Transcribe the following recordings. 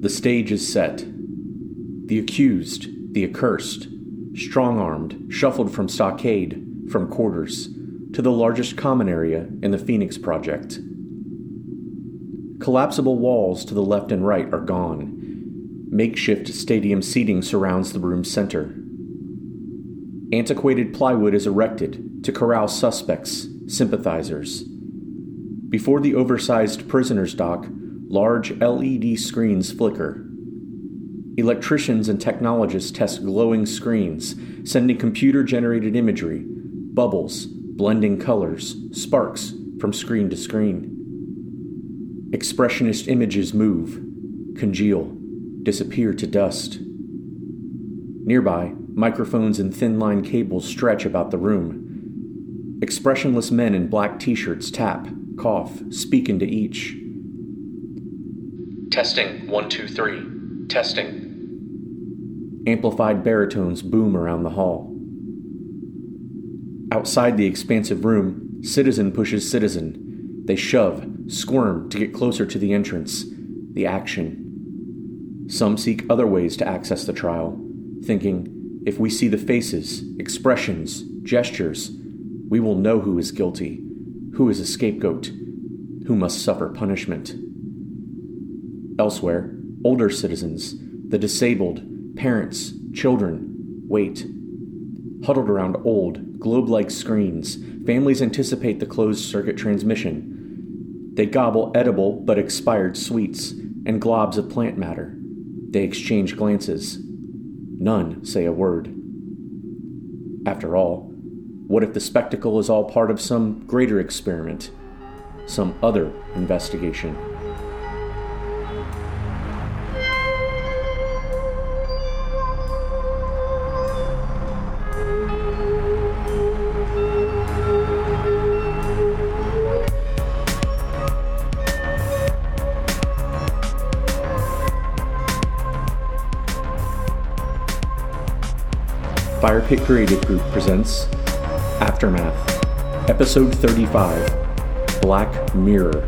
The stage is set. The accused, the accursed, strong armed, shuffled from stockade, from quarters, to the largest common area in the Phoenix Project. Collapsible walls to the left and right are gone. Makeshift stadium seating surrounds the room's center. Antiquated plywood is erected to corral suspects, sympathizers. Before the oversized prisoner's dock, large LED screens flicker. Electricians and technologists test glowing screens, sending computer generated imagery, bubbles, blending colors, sparks from screen to screen. Expressionist images move, congeal, disappear to dust. Nearby, microphones and thin line cables stretch about the room. Expressionless men in black t shirts tap, cough, speak into each. Testing, one, two, three. Testing. Amplified baritones boom around the hall. Outside the expansive room, citizen pushes citizen. They shove, squirm to get closer to the entrance, the action. Some seek other ways to access the trial, thinking, if we see the faces, expressions, gestures, we will know who is guilty, who is a scapegoat, who must suffer punishment. Elsewhere, older citizens, the disabled, parents, children, wait. Huddled around old, globe like screens, families anticipate the closed circuit transmission they gobble edible but expired sweets and globs of plant matter. They exchange glances. None say a word. After all, what if the spectacle is all part of some greater experiment, some other investigation? Pit Creative Group presents Aftermath, Episode 35 Black Mirror.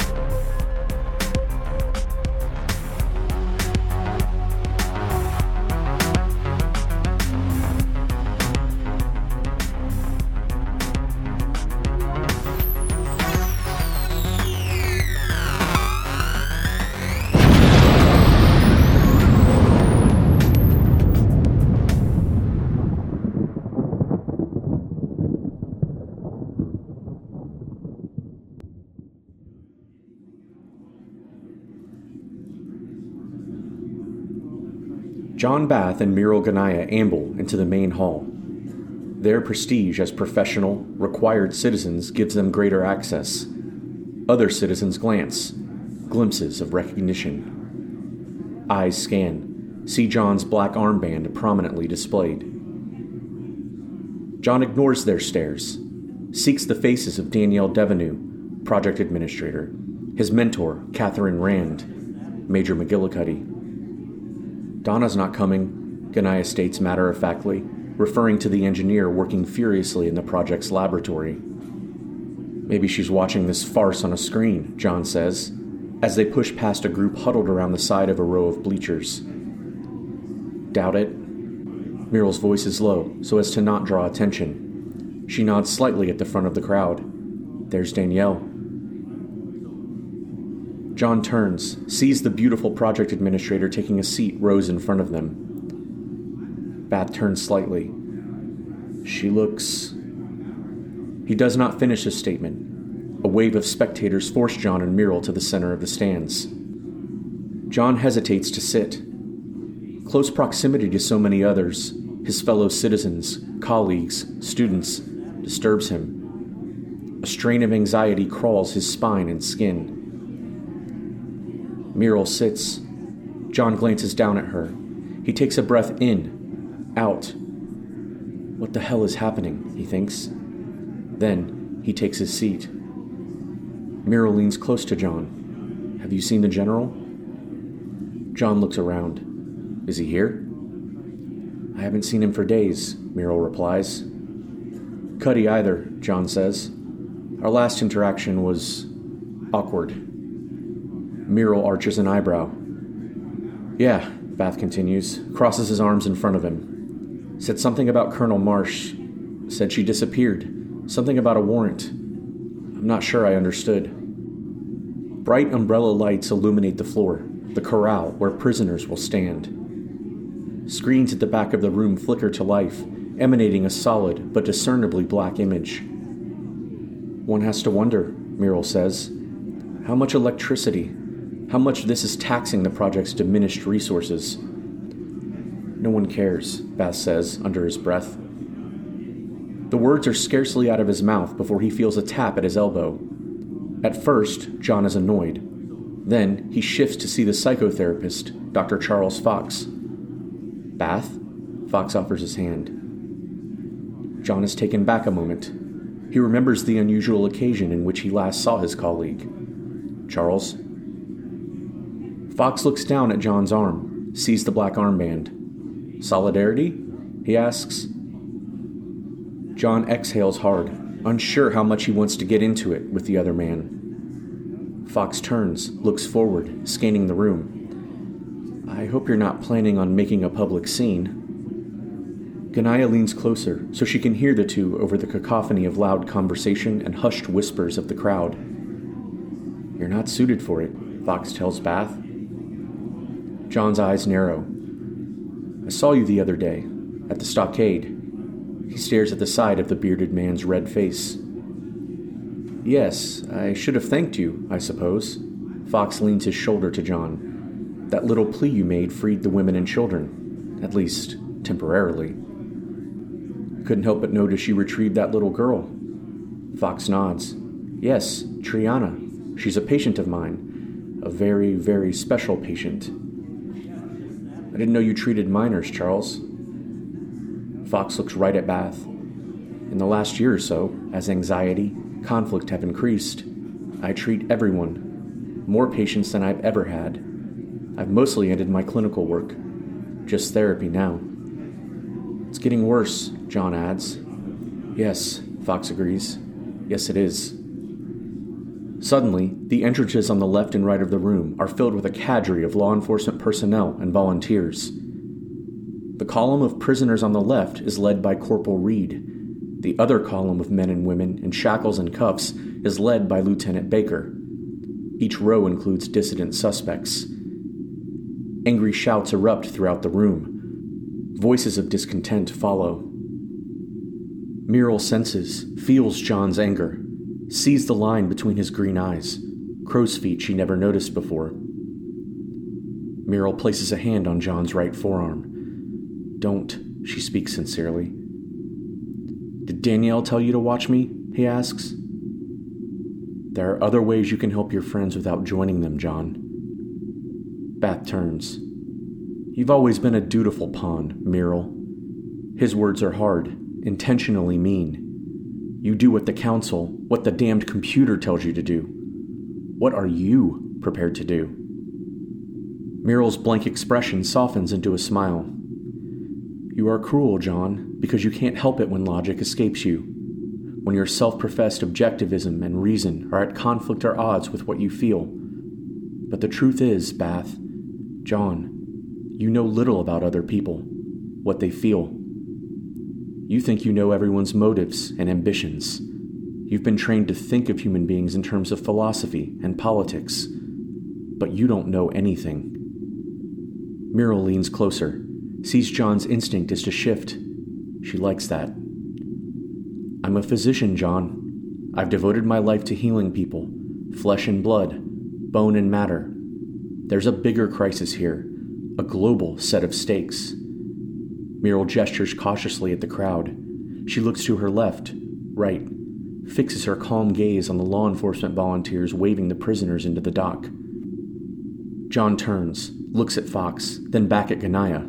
John Bath and Muriel Ganaya amble into the main hall. Their prestige as professional, required citizens gives them greater access. Other citizens glance, glimpses of recognition. Eyes scan, see John's black armband prominently displayed. John ignores their stares, seeks the faces of Danielle Devenu, project administrator, his mentor, Catherine Rand, Major McGillicuddy, Donna's not coming, Ganaya states matter of factly, referring to the engineer working furiously in the project's laboratory. Maybe she's watching this farce on a screen, John says, as they push past a group huddled around the side of a row of bleachers. Doubt it? Muriel's voice is low, so as to not draw attention. She nods slightly at the front of the crowd. There's Danielle. John turns, sees the beautiful project administrator taking a seat rows in front of them. Bath turns slightly. She looks. He does not finish his statement. A wave of spectators force John and Muriel to the center of the stands. John hesitates to sit. Close proximity to so many others, his fellow citizens, colleagues, students, disturbs him. A strain of anxiety crawls his spine and skin. Muriel sits. John glances down at her. He takes a breath in, out. What the hell is happening? he thinks. Then he takes his seat. Muriel leans close to John. Have you seen the general? John looks around. Is he here? I haven't seen him for days, Muriel replies. Cuddy either, John says. Our last interaction was awkward. Muriel arches an eyebrow. Yeah, Bath continues, crosses his arms in front of him. Said something about Colonel Marsh. Said she disappeared. Something about a warrant. I'm not sure I understood. Bright umbrella lights illuminate the floor, the corral where prisoners will stand. Screens at the back of the room flicker to life, emanating a solid but discernibly black image. One has to wonder, Muriel says, how much electricity, how much this is taxing the project's diminished resources. No one cares, Bath says under his breath. The words are scarcely out of his mouth before he feels a tap at his elbow. At first, John is annoyed. Then he shifts to see the psychotherapist, Dr. Charles Fox. Bath? Fox offers his hand. John is taken back a moment. He remembers the unusual occasion in which he last saw his colleague. Charles? Fox looks down at John's arm, sees the black armband. Solidarity? He asks. John exhales hard, unsure how much he wants to get into it with the other man. Fox turns, looks forward, scanning the room. I hope you're not planning on making a public scene. Ganaya leans closer so she can hear the two over the cacophony of loud conversation and hushed whispers of the crowd. You're not suited for it, Fox tells Bath. John's eyes narrow. I saw you the other day, at the stockade. He stares at the side of the bearded man's red face. Yes, I should have thanked you, I suppose. Fox leans his shoulder to John. That little plea you made freed the women and children, at least temporarily. Couldn't help but notice you retrieved that little girl. Fox nods. Yes, Triana. She's a patient of mine. A very, very special patient. I didn't know you treated minors, Charles. Fox looks right at Bath. In the last year or so, as anxiety, conflict have increased, I treat everyone, more patients than I've ever had. I've mostly ended my clinical work, just therapy now. It's getting worse, John adds. Yes, Fox agrees. Yes, it is. Suddenly, the entrances on the left and right of the room are filled with a cadre of law enforcement personnel and volunteers. The column of prisoners on the left is led by Corporal Reed. The other column of men and women in shackles and cuffs is led by Lieutenant Baker. Each row includes dissident suspects. Angry shouts erupt throughout the room. Voices of discontent follow. Muriel senses, feels John's anger, sees the line between his green eyes, crow's feet she never noticed before. Muriel places a hand on John's right forearm. Don't, she speaks sincerely. Did Danielle tell you to watch me? he asks. There are other ways you can help your friends without joining them, John. Bath turns. You've always been a dutiful pawn, Muriel. His words are hard, intentionally mean. You do what the council, what the damned computer tells you to do. What are you prepared to do? Muriel's blank expression softens into a smile. You are cruel, John, because you can't help it when logic escapes you. When your self professed objectivism and reason are at conflict or odds with what you feel. But the truth is, Bath, John, you know little about other people, what they feel. You think you know everyone's motives and ambitions. You've been trained to think of human beings in terms of philosophy and politics, but you don't know anything. Muriel leans closer, sees John's instinct is to shift. She likes that. I'm a physician, John. I've devoted my life to healing people, flesh and blood, bone and matter. There's a bigger crisis here, a global set of stakes. Muriel gestures cautiously at the crowd. She looks to her left, right, fixes her calm gaze on the law enforcement volunteers waving the prisoners into the dock. John turns, looks at Fox, then back at Ganaya.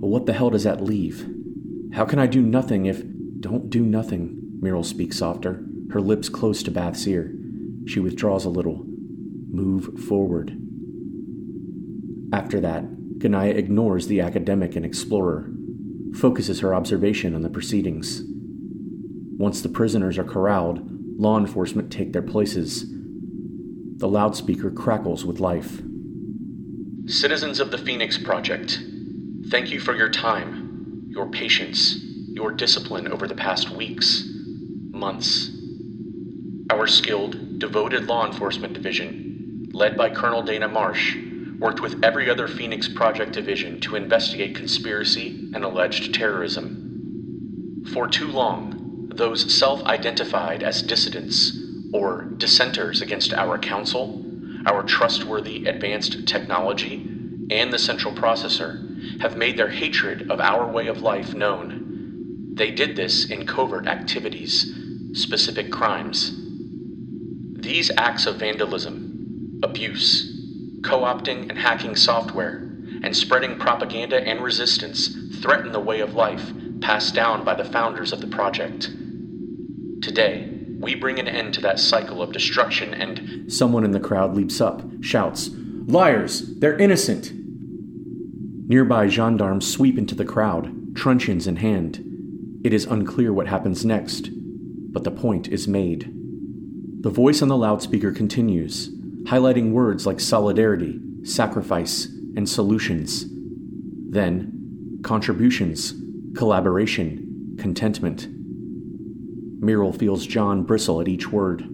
What the hell does that leave? How can I do nothing if. Don't do nothing, Muriel speaks softer, her lips close to Bath's ear. She withdraws a little. Move forward. After that, Ganaya ignores the academic and explorer, focuses her observation on the proceedings. Once the prisoners are corralled, law enforcement take their places. The loudspeaker crackles with life. Citizens of the Phoenix Project, thank you for your time, your patience, your discipline over the past weeks, months. Our skilled, devoted law enforcement division, led by Colonel Dana Marsh, worked with every other Phoenix Project division to investigate conspiracy and alleged terrorism. For too long, those self identified as dissidents or dissenters against our council, our trustworthy advanced technology, and the central processor have made their hatred of our way of life known. They did this in covert activities, specific crimes. These acts of vandalism, abuse, co opting and hacking software, and spreading propaganda and resistance threaten the way of life passed down by the founders of the project. Today, we bring an end to that cycle of destruction and. Someone in the crowd leaps up, shouts, Liars! They're innocent! Nearby gendarmes sweep into the crowd, truncheons in hand. It is unclear what happens next, but the point is made. The voice on the loudspeaker continues, highlighting words like solidarity, sacrifice, and solutions. Then, contributions, collaboration, contentment. Muriel feels John bristle at each word.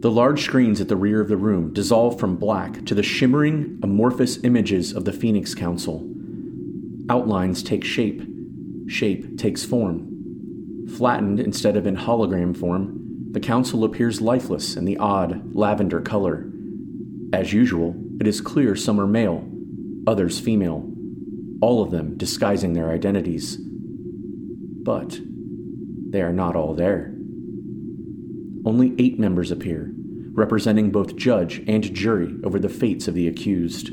The large screens at the rear of the room dissolve from black to the shimmering, amorphous images of the Phoenix Council. Outlines take shape, shape takes form. Flattened instead of in hologram form, the council appears lifeless in the odd lavender color. As usual, it is clear some are male, others female, all of them disguising their identities. But they are not all there. Only eight members appear, representing both judge and jury over the fates of the accused.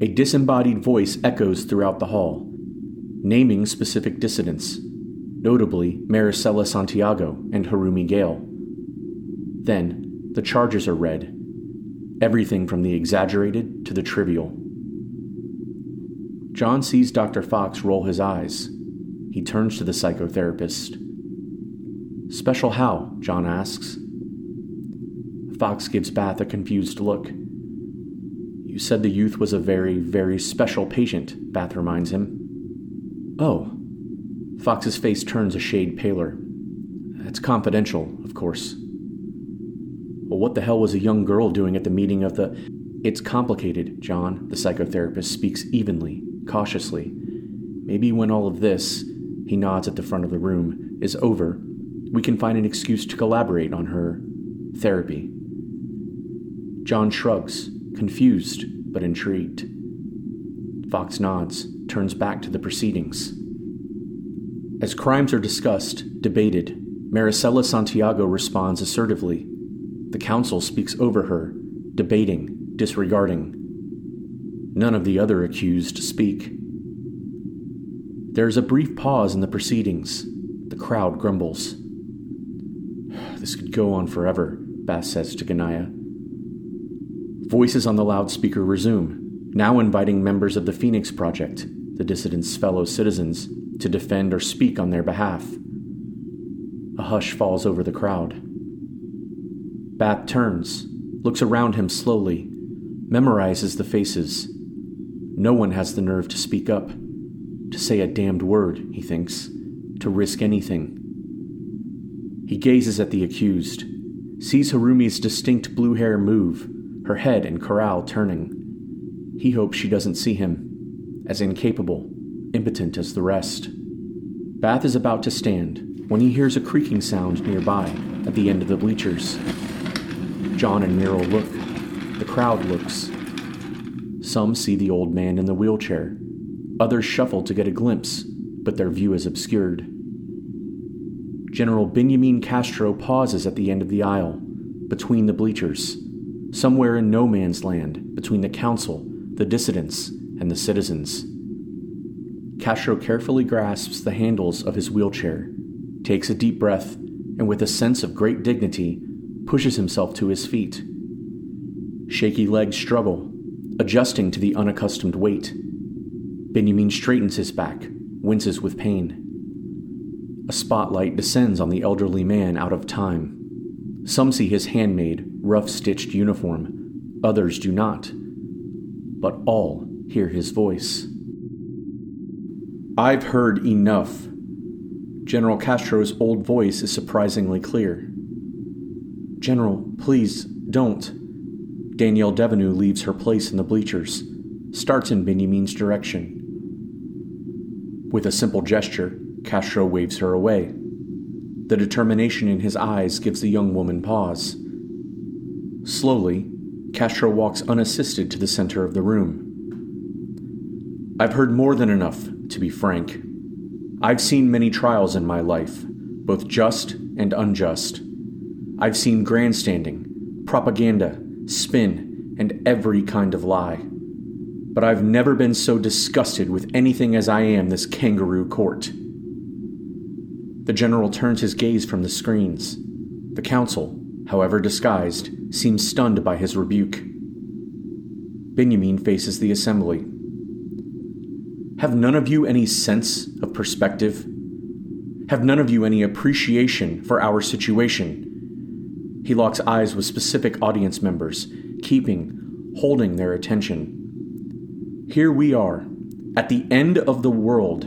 A disembodied voice echoes throughout the hall, naming specific dissidents, notably Maricela Santiago and Harumi Gale. Then, the charges are read, everything from the exaggerated to the trivial. John sees Dr. Fox roll his eyes he turns to the psychotherapist. Special how? John asks. Fox gives Bath a confused look. You said the youth was a very, very special patient, Bath reminds him. Oh. Fox's face turns a shade paler. It's confidential, of course. Well, what the hell was a young girl doing at the meeting of the. It's complicated, John, the psychotherapist speaks evenly, cautiously. Maybe when all of this, he nods at the front of the room, is over, we can find an excuse to collaborate on her therapy. John shrugs, confused but intrigued. Fox nods, turns back to the proceedings. As crimes are discussed, debated, Maricela Santiago responds assertively. The council speaks over her, debating, disregarding. None of the other accused speak. There is a brief pause in the proceedings. The crowd grumbles. This could go on forever, Bath says to Ganaya. Voices on the loudspeaker resume, now inviting members of the Phoenix Project, the dissidents' fellow citizens, to defend or speak on their behalf. A hush falls over the crowd. Bath turns, looks around him slowly, memorizes the faces. No one has the nerve to speak up to say a damned word, he thinks, to risk anything. He gazes at the accused, sees Harumi's distinct blue hair move, her head and corral turning. He hopes she doesn't see him, as incapable, impotent as the rest. Bath is about to stand when he hears a creaking sound nearby at the end of the bleachers. John and Muriel look. The crowd looks. Some see the old man in the wheelchair, Others shuffle to get a glimpse, but their view is obscured. General Benjamin Castro pauses at the end of the aisle, between the bleachers, somewhere in no man's land between the council, the dissidents, and the citizens. Castro carefully grasps the handles of his wheelchair, takes a deep breath, and with a sense of great dignity, pushes himself to his feet. Shaky legs struggle, adjusting to the unaccustomed weight. Benjamin straightens his back, winces with pain. A spotlight descends on the elderly man out of time. Some see his handmade, rough stitched uniform, others do not, but all hear his voice. I've heard enough. General Castro's old voice is surprisingly clear. General, please, don't. Danielle Devenu leaves her place in the bleachers, starts in Benjamin's direction. With a simple gesture, Castro waves her away. The determination in his eyes gives the young woman pause. Slowly, Castro walks unassisted to the center of the room. I've heard more than enough, to be frank. I've seen many trials in my life, both just and unjust. I've seen grandstanding, propaganda, spin, and every kind of lie. But I've never been so disgusted with anything as I am this kangaroo court. The general turns his gaze from the screens. The council, however disguised, seems stunned by his rebuke. Benjamin faces the assembly. Have none of you any sense of perspective? Have none of you any appreciation for our situation? He locks eyes with specific audience members, keeping, holding their attention. Here we are, at the end of the world,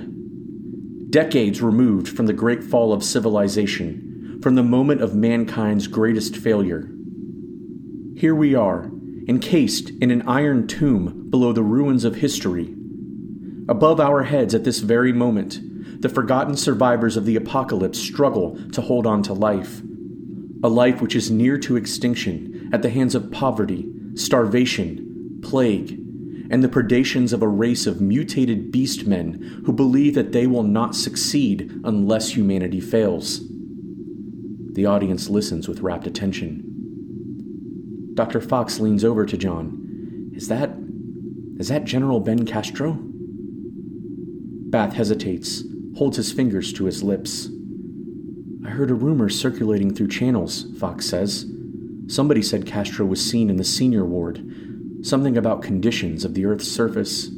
decades removed from the great fall of civilization, from the moment of mankind's greatest failure. Here we are, encased in an iron tomb below the ruins of history Above our heads at this very moment, the forgotten survivors of the apocalypse struggle to hold on to life. A life which is near to extinction at the hands of poverty, starvation, plague, and the predations of a race of mutated beast men who believe that they will not succeed unless humanity fails. The audience listens with rapt attention. Dr. Fox leans over to John. Is that. is that General Ben Castro? Bath hesitates, holds his fingers to his lips. I heard a rumor circulating through channels, Fox says. Somebody said Castro was seen in the senior ward, something about conditions of the Earth's surface.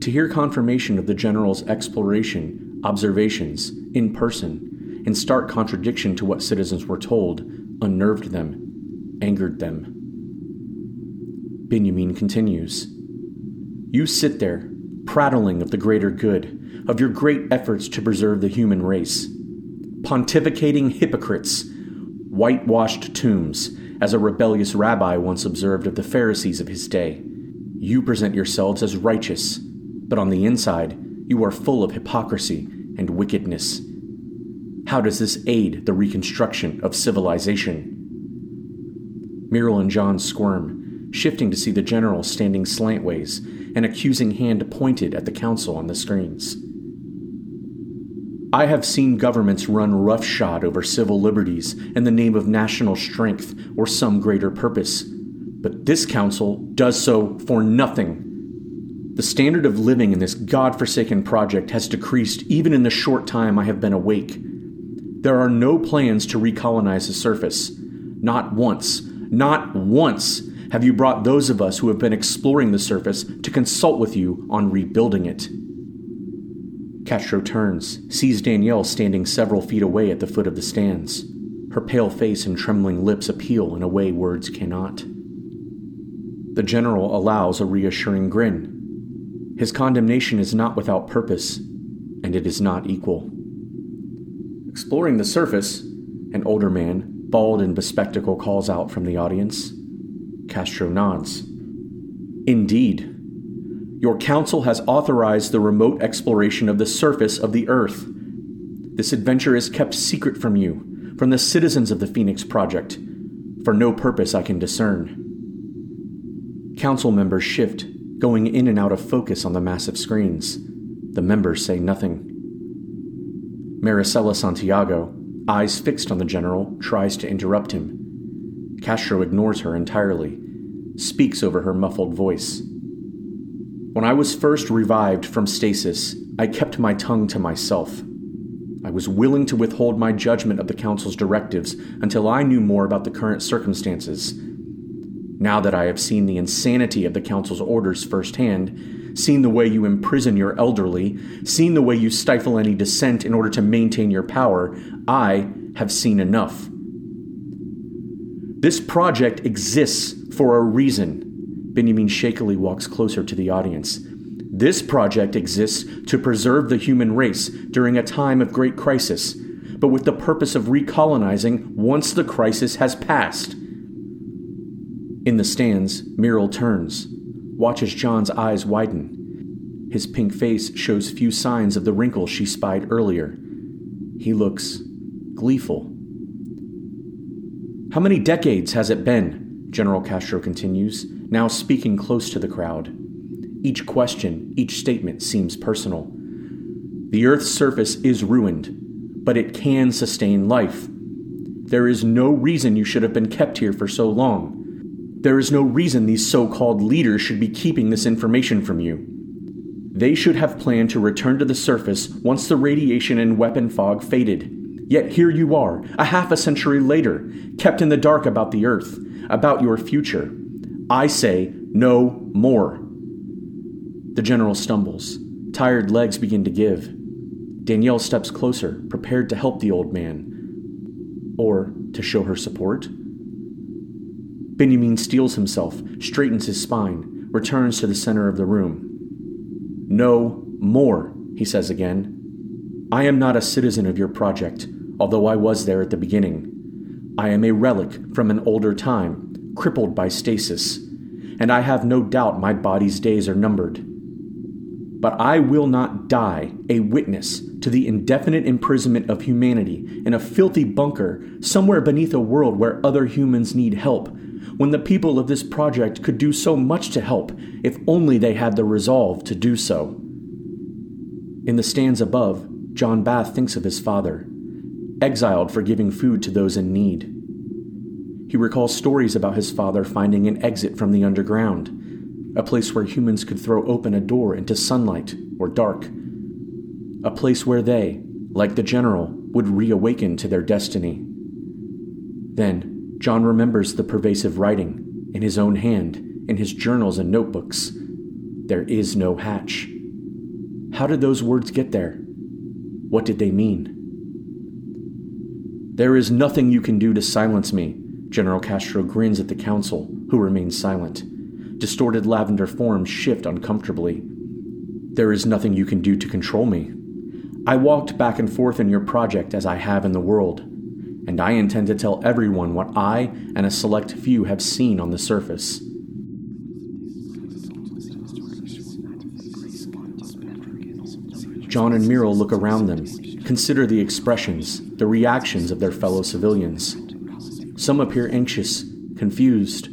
To hear confirmation of the General's exploration, observations, in person, in stark contradiction to what citizens were told, unnerved them, angered them. Benjamin continues You sit there, prattling of the greater good, of your great efforts to preserve the human race. Pontificating hypocrites, whitewashed tombs, as a rebellious rabbi once observed of the Pharisees of his day. You present yourselves as righteous, but on the inside, you are full of hypocrisy and wickedness. How does this aid the reconstruction of civilization? Muriel and John squirm, shifting to see the general standing slantways an accusing hand pointed at the council on the screens. I have seen governments run roughshod over civil liberties in the name of national strength or some greater purpose, but this council does so for nothing. The standard of living in this god-forsaken project has decreased even in the short time I have been awake. There are no plans to recolonize the surface. Not once. Not once have you brought those of us who have been exploring the surface to consult with you on rebuilding it? Castro turns, sees Danielle standing several feet away at the foot of the stands. Her pale face and trembling lips appeal in a way words cannot. The general allows a reassuring grin. His condemnation is not without purpose, and it is not equal. Exploring the surface, an older man, bald and bespectacled, calls out from the audience. Castro nods. Indeed. Your council has authorized the remote exploration of the surface of the Earth. This adventure is kept secret from you, from the citizens of the Phoenix Project, for no purpose I can discern. Council members shift, going in and out of focus on the massive screens. The members say nothing. Maricela Santiago, eyes fixed on the general, tries to interrupt him. Castro ignores her entirely, speaks over her muffled voice. When I was first revived from stasis, I kept my tongue to myself. I was willing to withhold my judgment of the Council's directives until I knew more about the current circumstances. Now that I have seen the insanity of the Council's orders firsthand, seen the way you imprison your elderly, seen the way you stifle any dissent in order to maintain your power, I have seen enough. This project exists for a reason. Benjamin shakily walks closer to the audience. This project exists to preserve the human race during a time of great crisis, but with the purpose of recolonizing once the crisis has passed. In the stands, Muriel turns, watches John's eyes widen. His pink face shows few signs of the wrinkles she spied earlier. He looks gleeful. How many decades has it been? General Castro continues, now speaking close to the crowd. Each question, each statement seems personal. The Earth's surface is ruined, but it can sustain life. There is no reason you should have been kept here for so long. There is no reason these so called leaders should be keeping this information from you. They should have planned to return to the surface once the radiation and weapon fog faded. Yet here you are, a half a century later, kept in the dark about the Earth, about your future. I say no more. The general stumbles. Tired legs begin to give. Danielle steps closer, prepared to help the old man. Or to show her support. Benjamin steels himself, straightens his spine, returns to the center of the room. No more, he says again. I am not a citizen of your project, although I was there at the beginning. I am a relic from an older time, crippled by stasis, and I have no doubt my body's days are numbered but I will not die a witness to the indefinite imprisonment of humanity in a filthy bunker somewhere beneath a world where other humans need help, when the people of this project could do so much to help if only they had the resolve to do so. In the stands above, John Bath thinks of his father, exiled for giving food to those in need. He recalls stories about his father finding an exit from the underground a place where humans could throw open a door into sunlight or dark, a place where they, like the general, would reawaken to their destiny. Then, John remembers the pervasive writing, in his own hand, in his journals and notebooks. There is no hatch. How did those words get there? What did they mean? There is nothing you can do to silence me, General Castro grins at the council, who remain silent distorted lavender forms shift uncomfortably. There is nothing you can do to control me. I walked back and forth in your project as I have in the world, and I intend to tell everyone what I and a select few have seen on the surface. John and Muriel look around them, consider the expressions, the reactions of their fellow civilians. Some appear anxious, confused,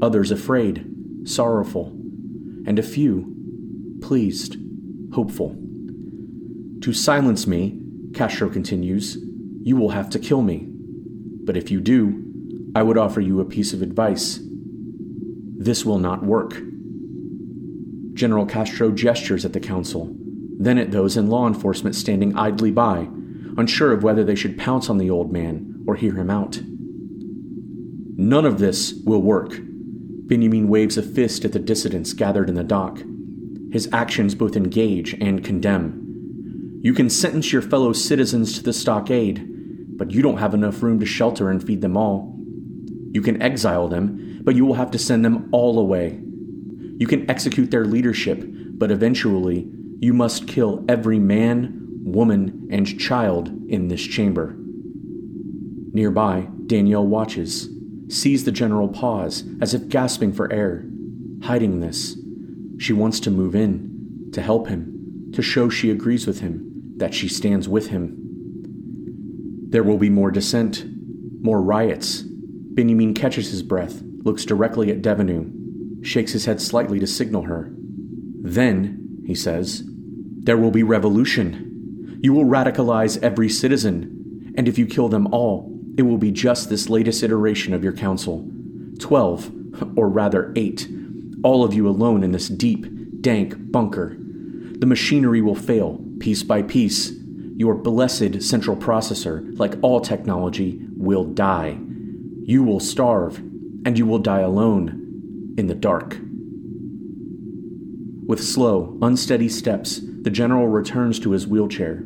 others afraid, sorrowful, and a few pleased, hopeful. To silence me, Castro continues, you will have to kill me. But if you do, I would offer you a piece of advice. This will not work. General Castro gestures at the council, then at those in law enforcement standing idly by, unsure of whether they should pounce on the old man or hear him out. None of this will work. Benjamin waves a fist at the dissidents gathered in the dock. His actions both engage and condemn. You can sentence your fellow citizens to the stockade, but you don't have enough room to shelter and feed them all. You can exile them, but you will have to send them all away. You can execute their leadership, but eventually you must kill every man, woman, and child in this chamber. Nearby, Danielle watches sees the general pause, as if gasping for air, hiding this. She wants to move in, to help him, to show she agrees with him, that she stands with him. There will be more dissent, more riots. Benjamin catches his breath, looks directly at Devenu, shakes his head slightly to signal her. Then, he says, there will be revolution. You will radicalize every citizen, and if you kill them all, it will be just this latest iteration of your council. Twelve, or rather eight, all of you alone in this deep, dank bunker. The machinery will fail, piece by piece. Your blessed central processor, like all technology, will die. You will starve, and you will die alone, in the dark. With slow, unsteady steps, the general returns to his wheelchair.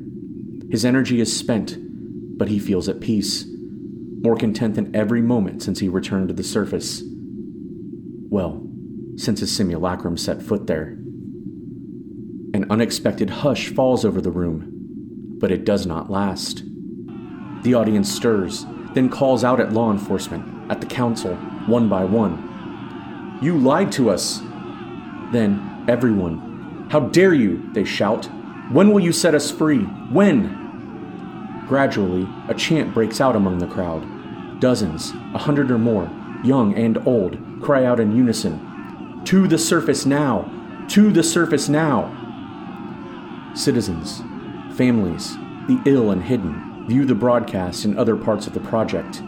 His energy is spent, but he feels at peace. more content than every moment since he returned to the surface. Well, since his simulacrum set foot there. An unexpected hush falls over the room, but it does not last. The audience stirs, then calls out at law enforcement, at the council, one by one. You lied to us! Then, everyone, how dare you, they shout. When will you set us free? When? Gradually, a chant breaks out among the crowd. Dozens, a hundred or more, young and old, cry out in unison To the surface now! To the surface now! Citizens, families, the ill and hidden, view the broadcast in other parts of the project.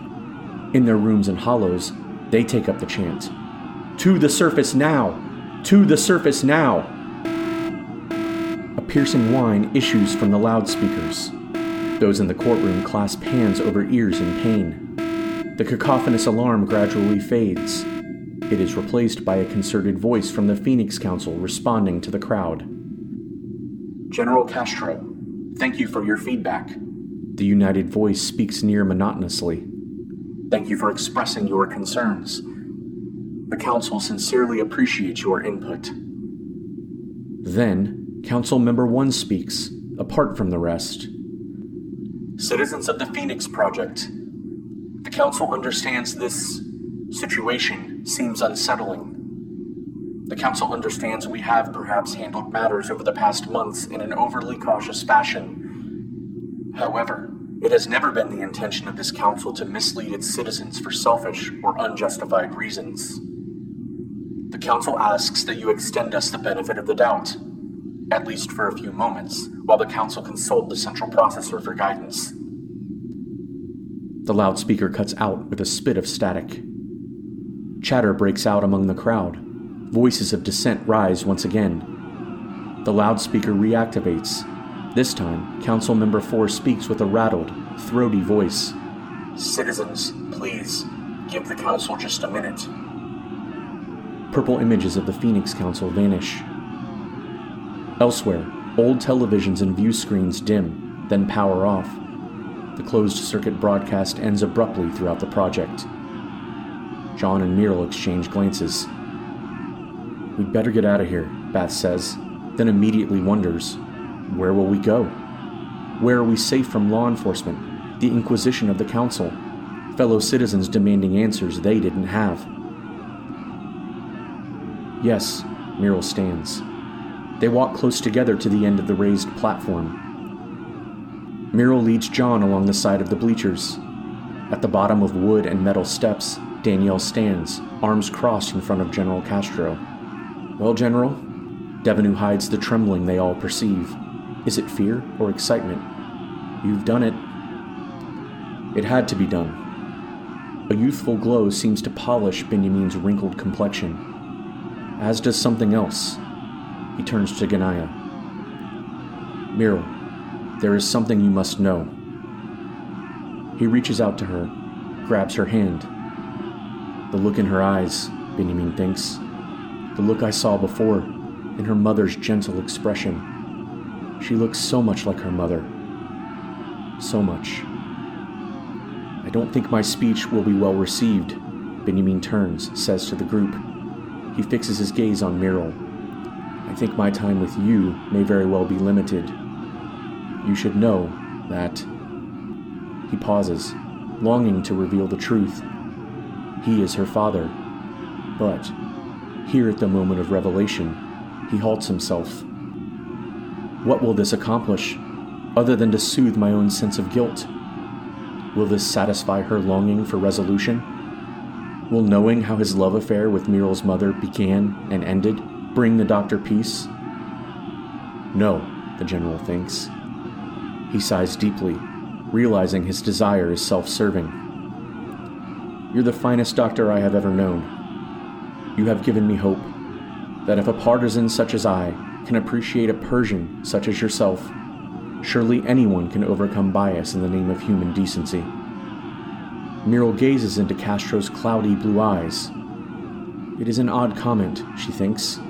In their rooms and hollows, they take up the chant To the surface now! To the surface now! Piercing whine issues from the loudspeakers. Those in the courtroom clasp hands over ears in pain. The cacophonous alarm gradually fades. It is replaced by a concerted voice from the Phoenix Council responding to the crowd. General Castro, thank you for your feedback. The united voice speaks near monotonously. Thank you for expressing your concerns. The Council sincerely appreciates your input. Then, Council Member 1 speaks, apart from the rest. Citizens of the Phoenix Project, the Council understands this situation seems unsettling. The Council understands we have perhaps handled matters over the past months in an overly cautious fashion. However, it has never been the intention of this Council to mislead its citizens for selfish or unjustified reasons. The Council asks that you extend us the benefit of the doubt, at least for a few moments, while the Council consult the central processor for guidance. The loudspeaker cuts out with a spit of static. Chatter breaks out among the crowd. Voices of dissent rise once again. The loudspeaker reactivates. This time, Council Member 4 speaks with a rattled, throaty voice. Citizens, please, give the Council just a minute. Purple images of the Phoenix Council vanish. Elsewhere, old televisions and view screens dim, then power off. The closed circuit broadcast ends abruptly throughout the project. John and Muriel exchange glances. We'd better get out of here, Bath says, then immediately wonders where will we go? Where are we safe from law enforcement, the inquisition of the council, fellow citizens demanding answers they didn't have? Yes, Muriel stands. They walk close together to the end of the raised platform. Muriel leads John along the side of the bleachers. At the bottom of wood and metal steps, Danielle stands, arms crossed in front of General Castro. Well, General? Devenu hides the trembling they all perceive. Is it fear or excitement? You've done it. It had to be done. A youthful glow seems to polish Benjamin's wrinkled complexion, as does something else. He turns to Ganaya. Muriel, there is something you must know. He reaches out to her, grabs her hand. The look in her eyes, Benjamin thinks. The look I saw before, in her mother's gentle expression. She looks so much like her mother. So much. I don't think my speech will be well received, Benjamin turns, says to the group. He fixes his gaze on Muriel. I think my time with you may very well be limited you should know that. He pauses, longing to reveal the truth. He is her father. But, here at the moment of revelation, he halts himself. What will this accomplish, other than to soothe my own sense of guilt? Will this satisfy her longing for resolution? Will knowing how his love affair with Muriel's mother began and ended bring the doctor peace? No, the general thinks. He sighs deeply, realizing his desire is self serving. You're the finest doctor I have ever known. You have given me hope that if a partisan such as I can appreciate a Persian such as yourself, surely anyone can overcome bias in the name of human decency. Muriel gazes into Castro's cloudy blue eyes. It is an odd comment, she thinks.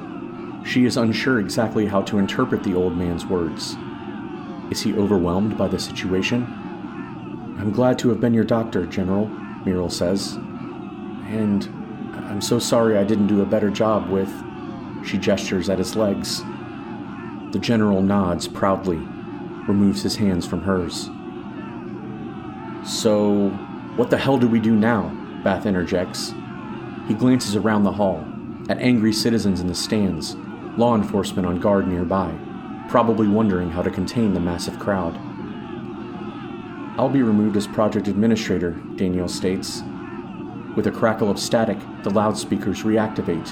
She is unsure exactly how to interpret the old man's words. Is he overwhelmed by the situation? I'm glad to have been your doctor, General, Muriel says. And I'm so sorry I didn't do a better job with. She gestures at his legs. The general nods proudly, removes his hands from hers. So, what the hell do we do now? Bath interjects. He glances around the hall, at angry citizens in the stands, law enforcement on guard nearby, probably wondering how to contain the massive crowd. I'll be removed as project administrator, Danielle states. With a crackle of static, the loudspeakers reactivate.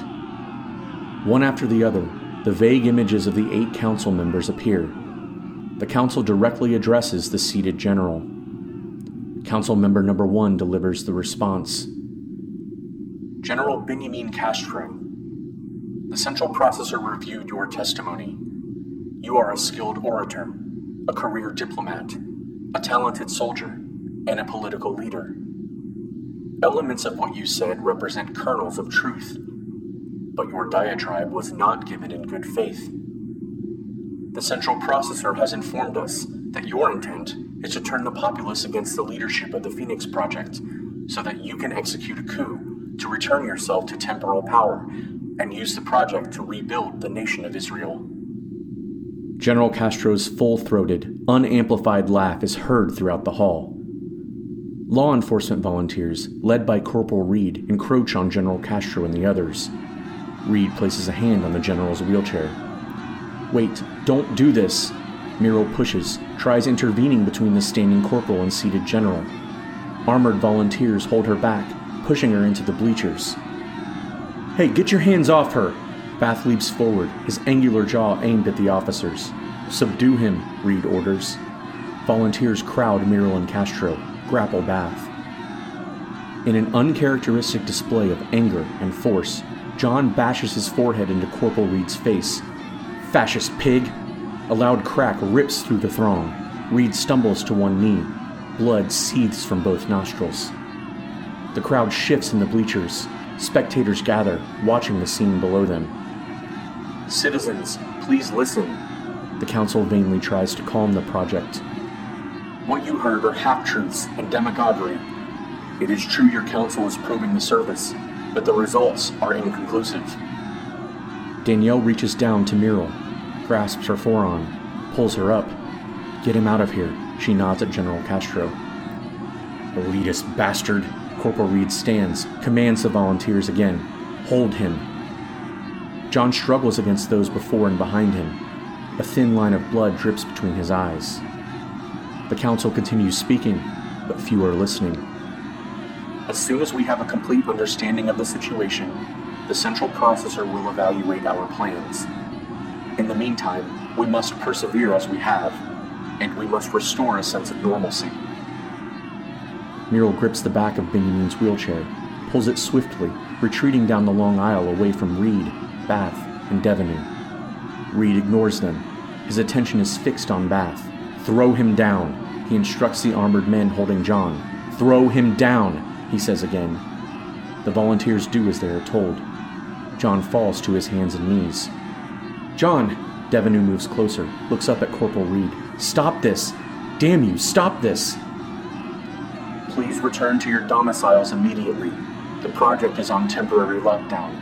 One after the other, the vague images of the eight council members appear. The council directly addresses the seated general. Council member number one delivers the response General Benjamin Castro, the central processor reviewed your testimony. You are a skilled orator, a career diplomat, a talented soldier, and a political leader. Elements of what you said represent kernels of truth, but your diatribe was not given in good faith. The central processor has informed us that your intent is to turn the populace against the leadership of the Phoenix Project so that you can execute a coup to return yourself to temporal power and use the project to rebuild the nation of Israel. General Castro's full throated, unamplified laugh is heard throughout the hall. Law enforcement volunteers, led by Corporal Reed, encroach on General Castro and the others. Reed places a hand on the general's wheelchair. Wait, don't do this! Muriel pushes, tries intervening between the standing corporal and seated general. Armored volunteers hold her back, pushing her into the bleachers. Hey, get your hands off her! Bath leaps forward, his angular jaw aimed at the officers. Subdue him, Reed orders. Volunteers crowd Muriel and Castro, grapple Bath. In an uncharacteristic display of anger and force, John bashes his forehead into Corporal Reed's face. Fascist pig! A loud crack rips through the throng. Reed stumbles to one knee. Blood seethes from both nostrils. The crowd shifts in the bleachers, Spectators gather, watching the scene below them. Citizens, please listen. The council vainly tries to calm the project. What you heard are half truths and demagoguery. It is true your council is probing the service, but the results are inconclusive. Danielle reaches down to Muriel, grasps her forearm, pulls her up. Get him out of here, she nods at General Castro. Elitist bastard, Corporal Reed stands, commands the volunteers again Hold him. John struggles against those before and behind him. A thin line of blood drips between his eyes. The council continues speaking, but few are listening. As soon as we have a complete understanding of the situation, the central processor will evaluate our plans. In the meantime, we must persevere as we have, and we must restore a sense of normalcy. Muriel grips the back of Benjamin's wheelchair, pulls it swiftly, retreating down the long aisle away from Reed, Bath, and Devenu. Reed ignores them. His attention is fixed on Bath. Throw him down, he instructs the armored men holding John. Throw him down, he says again. The volunteers do as they are told. John falls to his hands and knees. John! Devenu moves closer, looks up at Corporal Reed. Stop this! Damn you, stop this! Please return to your domiciles immediately. The project is on temporary lockdown.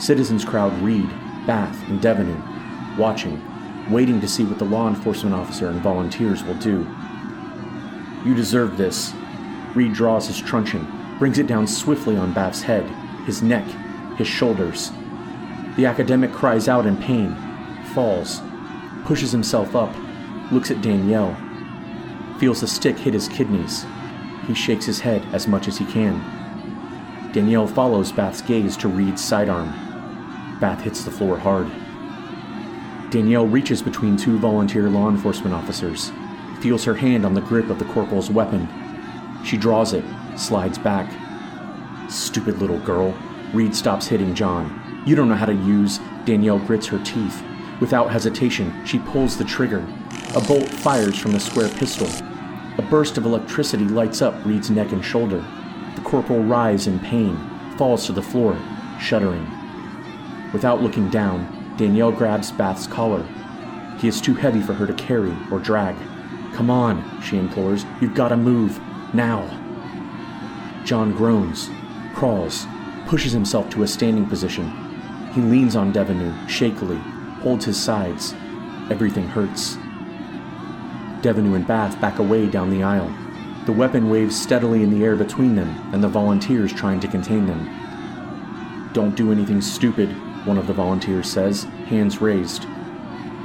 Citizens crowd Reed, Bath, and Devenu, watching, waiting to see what the law enforcement officer and volunteers will do. You deserve this. Reed draws his truncheon, brings it down swiftly on Bath's head, his neck, his shoulders. The academic cries out in pain, falls, pushes himself up, looks at Danielle, feels the stick hit his kidneys, he shakes his head as much as he can. Danielle follows Bath's gaze to Reed's sidearm. Bath hits the floor hard. Danielle reaches between two volunteer law enforcement officers, feels her hand on the grip of the corporal's weapon. She draws it, slides back. Stupid little girl. Reed stops hitting John. You don't know how to use. Danielle grits her teeth. Without hesitation, she pulls the trigger. A bolt fires from the square pistol, a burst of electricity lights up Reed's neck and shoulder. The corporal writhes in pain, falls to the floor, shuddering. Without looking down, Danielle grabs Bath's collar. He is too heavy for her to carry or drag, Come on, she implores. You've got to move. Now. John groans, crawls, pushes himself to a standing position. He leans on Devenu, shakily, holds his sides. Everything hurts. Devenu and Bath back away down the aisle. The weapon waves steadily in the air between them and the volunteers trying to contain them. Don't do anything stupid, one of the volunteers says, hands raised.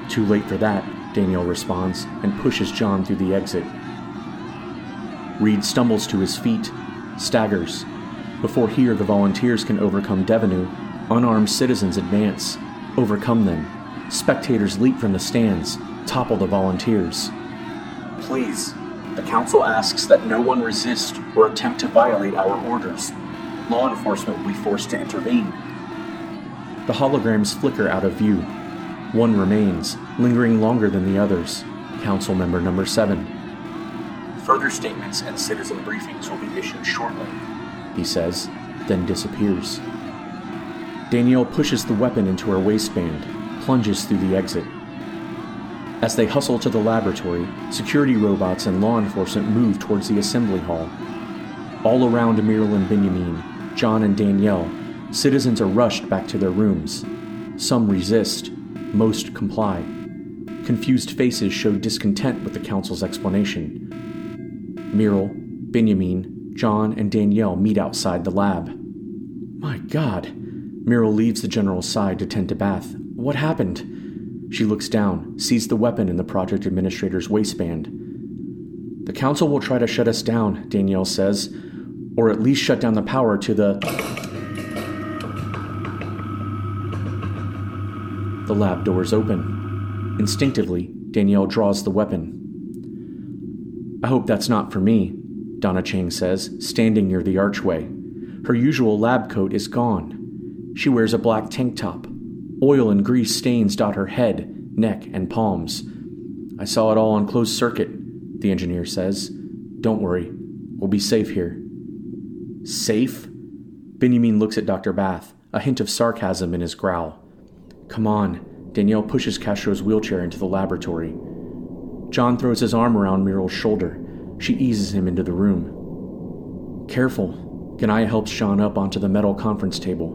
Too late for that, Danielle responds and pushes John through the exit. Reed stumbles to his feet, staggers. Before here the volunteers can overcome Devenu, unarmed citizens advance, overcome them. Spectators leap from the stands, topple the volunteers. Please, the Council asks that no one resist or attempt to violate our orders. Law enforcement will be forced to intervene. The holograms flicker out of view. One remains, lingering longer than the others. Council member number seven. Further statements and citizen briefings will be issued shortly, he says, then disappears. Danielle pushes the weapon into her waistband, plunges through the exit. As they hustle to the laboratory, security robots and law enforcement move towards the assembly hall. All around Muriel and Benjamin, John and Danielle, citizens are rushed back to their rooms. Some resist, most comply. Confused faces show discontent with the council's explanation. Muriel, Benjamin, John, and Danielle meet outside the lab. My God! Muriel leaves the general's side to tend to Bath. What happened? She looks down, sees the weapon in the project administrator's waistband. The council will try to shut us down, Danielle says, or at least shut down the power to the. The lab doors open. Instinctively, Danielle draws the weapon. I hope that's not for me, Donna Chang says, standing near the archway. Her usual lab coat is gone. She wears a black tank top, Oil and grease stains dot her head, neck, and palms. I saw it all on closed circuit, the engineer says. Don't worry, we'll be safe here. Safe? Benjamin looks at Dr. Bath, a hint of sarcasm in his growl. Come on, Danielle pushes Castro's wheelchair into the laboratory. John throws his arm around Muriel's shoulder. She eases him into the room. Careful. Ganaya helps John up onto the metal conference table.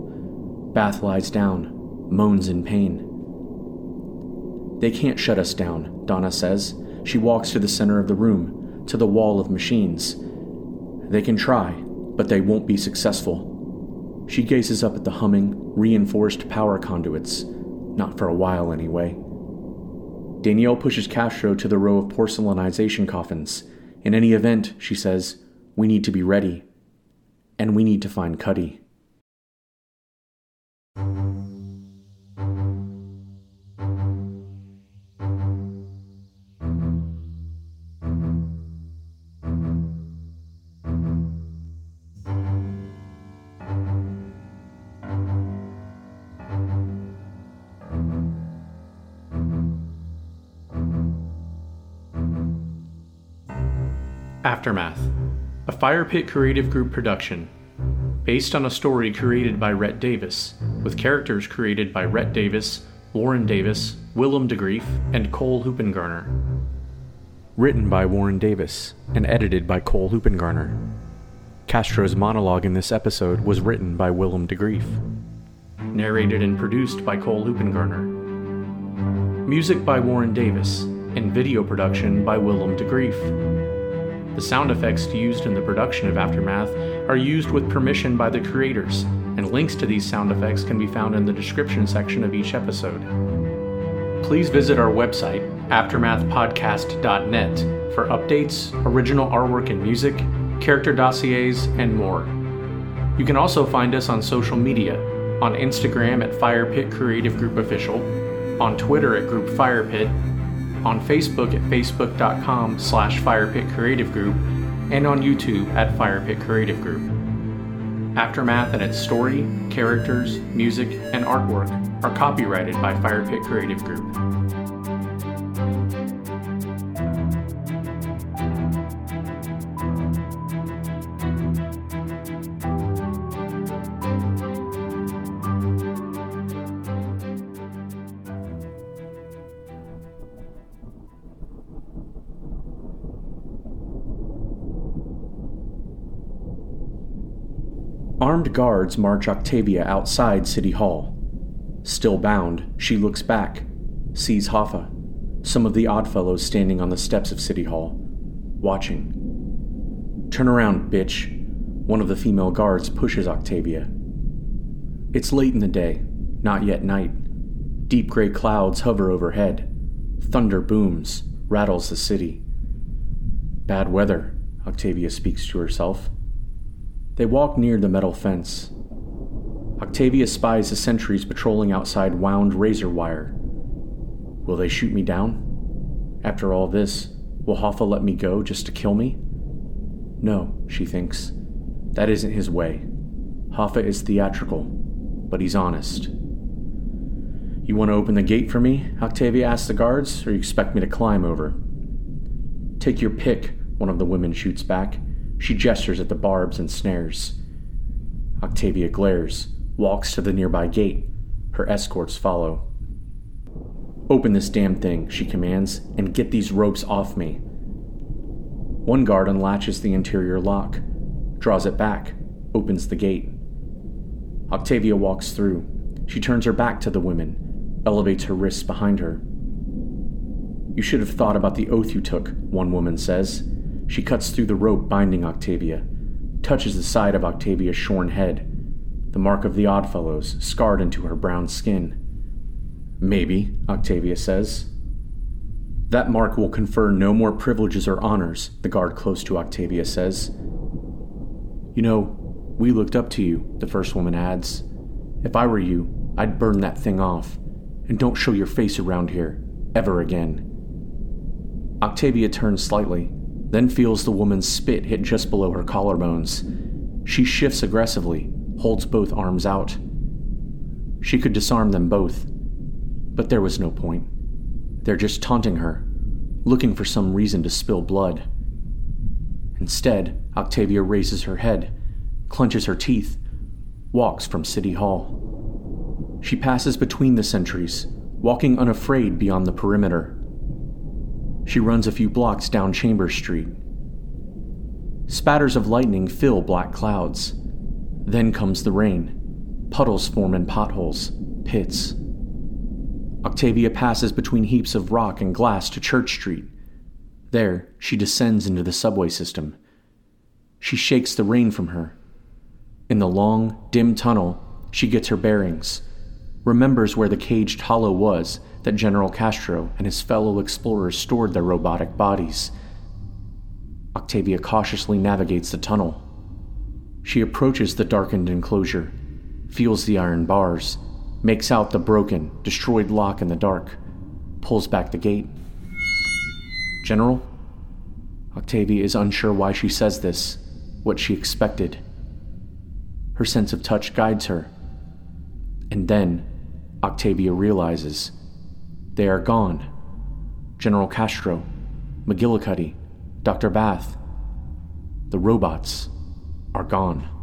Bath lies down, moans in pain. They can't shut us down, Donna says. She walks to the center of the room, to the wall of machines. They can try, but they won't be successful. She gazes up at the humming, reinforced power conduits. Not for a while, anyway. Danielle pushes Castro to the row of porcelainization coffins. In any event, she says, we need to be ready. And we need to find Cuddy. Aftermath, a Fire Pit Creative Group production, based on a story created by Rhett Davis, with characters created by Rhett Davis, Warren Davis, Willem DeGrief, and Cole Hoopengarner. Written by Warren Davis and edited by Cole Hoopengarner. Castro's monologue in this episode was written by Willem DeGrief. Narrated and produced by Cole Hoopengarner. Music by Warren Davis, and video production by Willem DeGrief. The sound effects used in the production of Aftermath are used with permission by the creators, and links to these sound effects can be found in the description section of each episode. Please visit our website, aftermathpodcast.net, for updates, original artwork and music, character dossiers, and more. You can also find us on social media on Instagram at Firepit Creative Group Official, on Twitter at Group Firepit, on Facebook at facebook.com slash firepit creative group, and on YouTube at Firepit Creative Group. Aftermath and its story, characters, music, and artwork are copyrighted by Firepit Creative Group. Guards march Octavia outside City Hall. Still bound, she looks back, sees Hoffa, some of the Oddfellows standing on the steps of City Hall, watching. Turn around, bitch. One of the female guards pushes Octavia. It's late in the day, not yet night. Deep gray clouds hover overhead. Thunder booms, rattles the city. Bad weather, Octavia speaks to herself. They walk near the metal fence. Octavia spies the sentries patrolling outside wound razor wire. Will they shoot me down? After all this, will Hoffa let me go just to kill me? No, she thinks. That isn't his way. Hoffa is theatrical, but he's honest. You want to open the gate for me? Octavia asks the guards, or you expect me to climb over? Take your pick, one of the women shoots back. She gestures at the barbs and snares. Octavia glares, walks to the nearby gate. Her escorts follow. Open this damn thing, she commands, and get these ropes off me. One guard unlatches the interior lock, draws it back, opens the gate. Octavia walks through. She turns her back to the women, elevates her wrists behind her. You should have thought about the oath you took, one woman says. She cuts through the rope binding Octavia, touches the side of Octavia's shorn head, the mark of the Oddfellows scarred into her brown skin. Maybe, Octavia says. That mark will confer no more privileges or honors, the guard close to Octavia says. You know, we looked up to you, the first woman adds. If I were you, I'd burn that thing off. And don't show your face around here, ever again. Octavia turns slightly, then feels the woman's spit hit just below her collarbones. She shifts aggressively, holds both arms out. She could disarm them both, but there was no point. They're just taunting her, looking for some reason to spill blood. Instead, Octavia raises her head, clenches her teeth, walks from City Hall. She passes between the sentries, walking unafraid beyond the perimeter. She runs a few blocks down Chambers Street. Spatters of lightning fill black clouds. Then comes the rain. Puddles form in potholes, pits. Octavia passes between heaps of rock and glass to Church Street. There, she descends into the subway system. She shakes the rain from her. In the long, dim tunnel, she gets her bearings, remembers where the caged hollow was that General Castro and his fellow explorers stored their robotic bodies. Octavia cautiously navigates the tunnel. She approaches the darkened enclosure, feels the iron bars, makes out the broken, destroyed lock in the dark, pulls back the gate. General? Octavia is unsure why she says this, what she expected. Her sense of touch guides her. And then, Octavia realizes they are gone. General Castro, McGillicuddy, Dr. Bath. The robots are gone.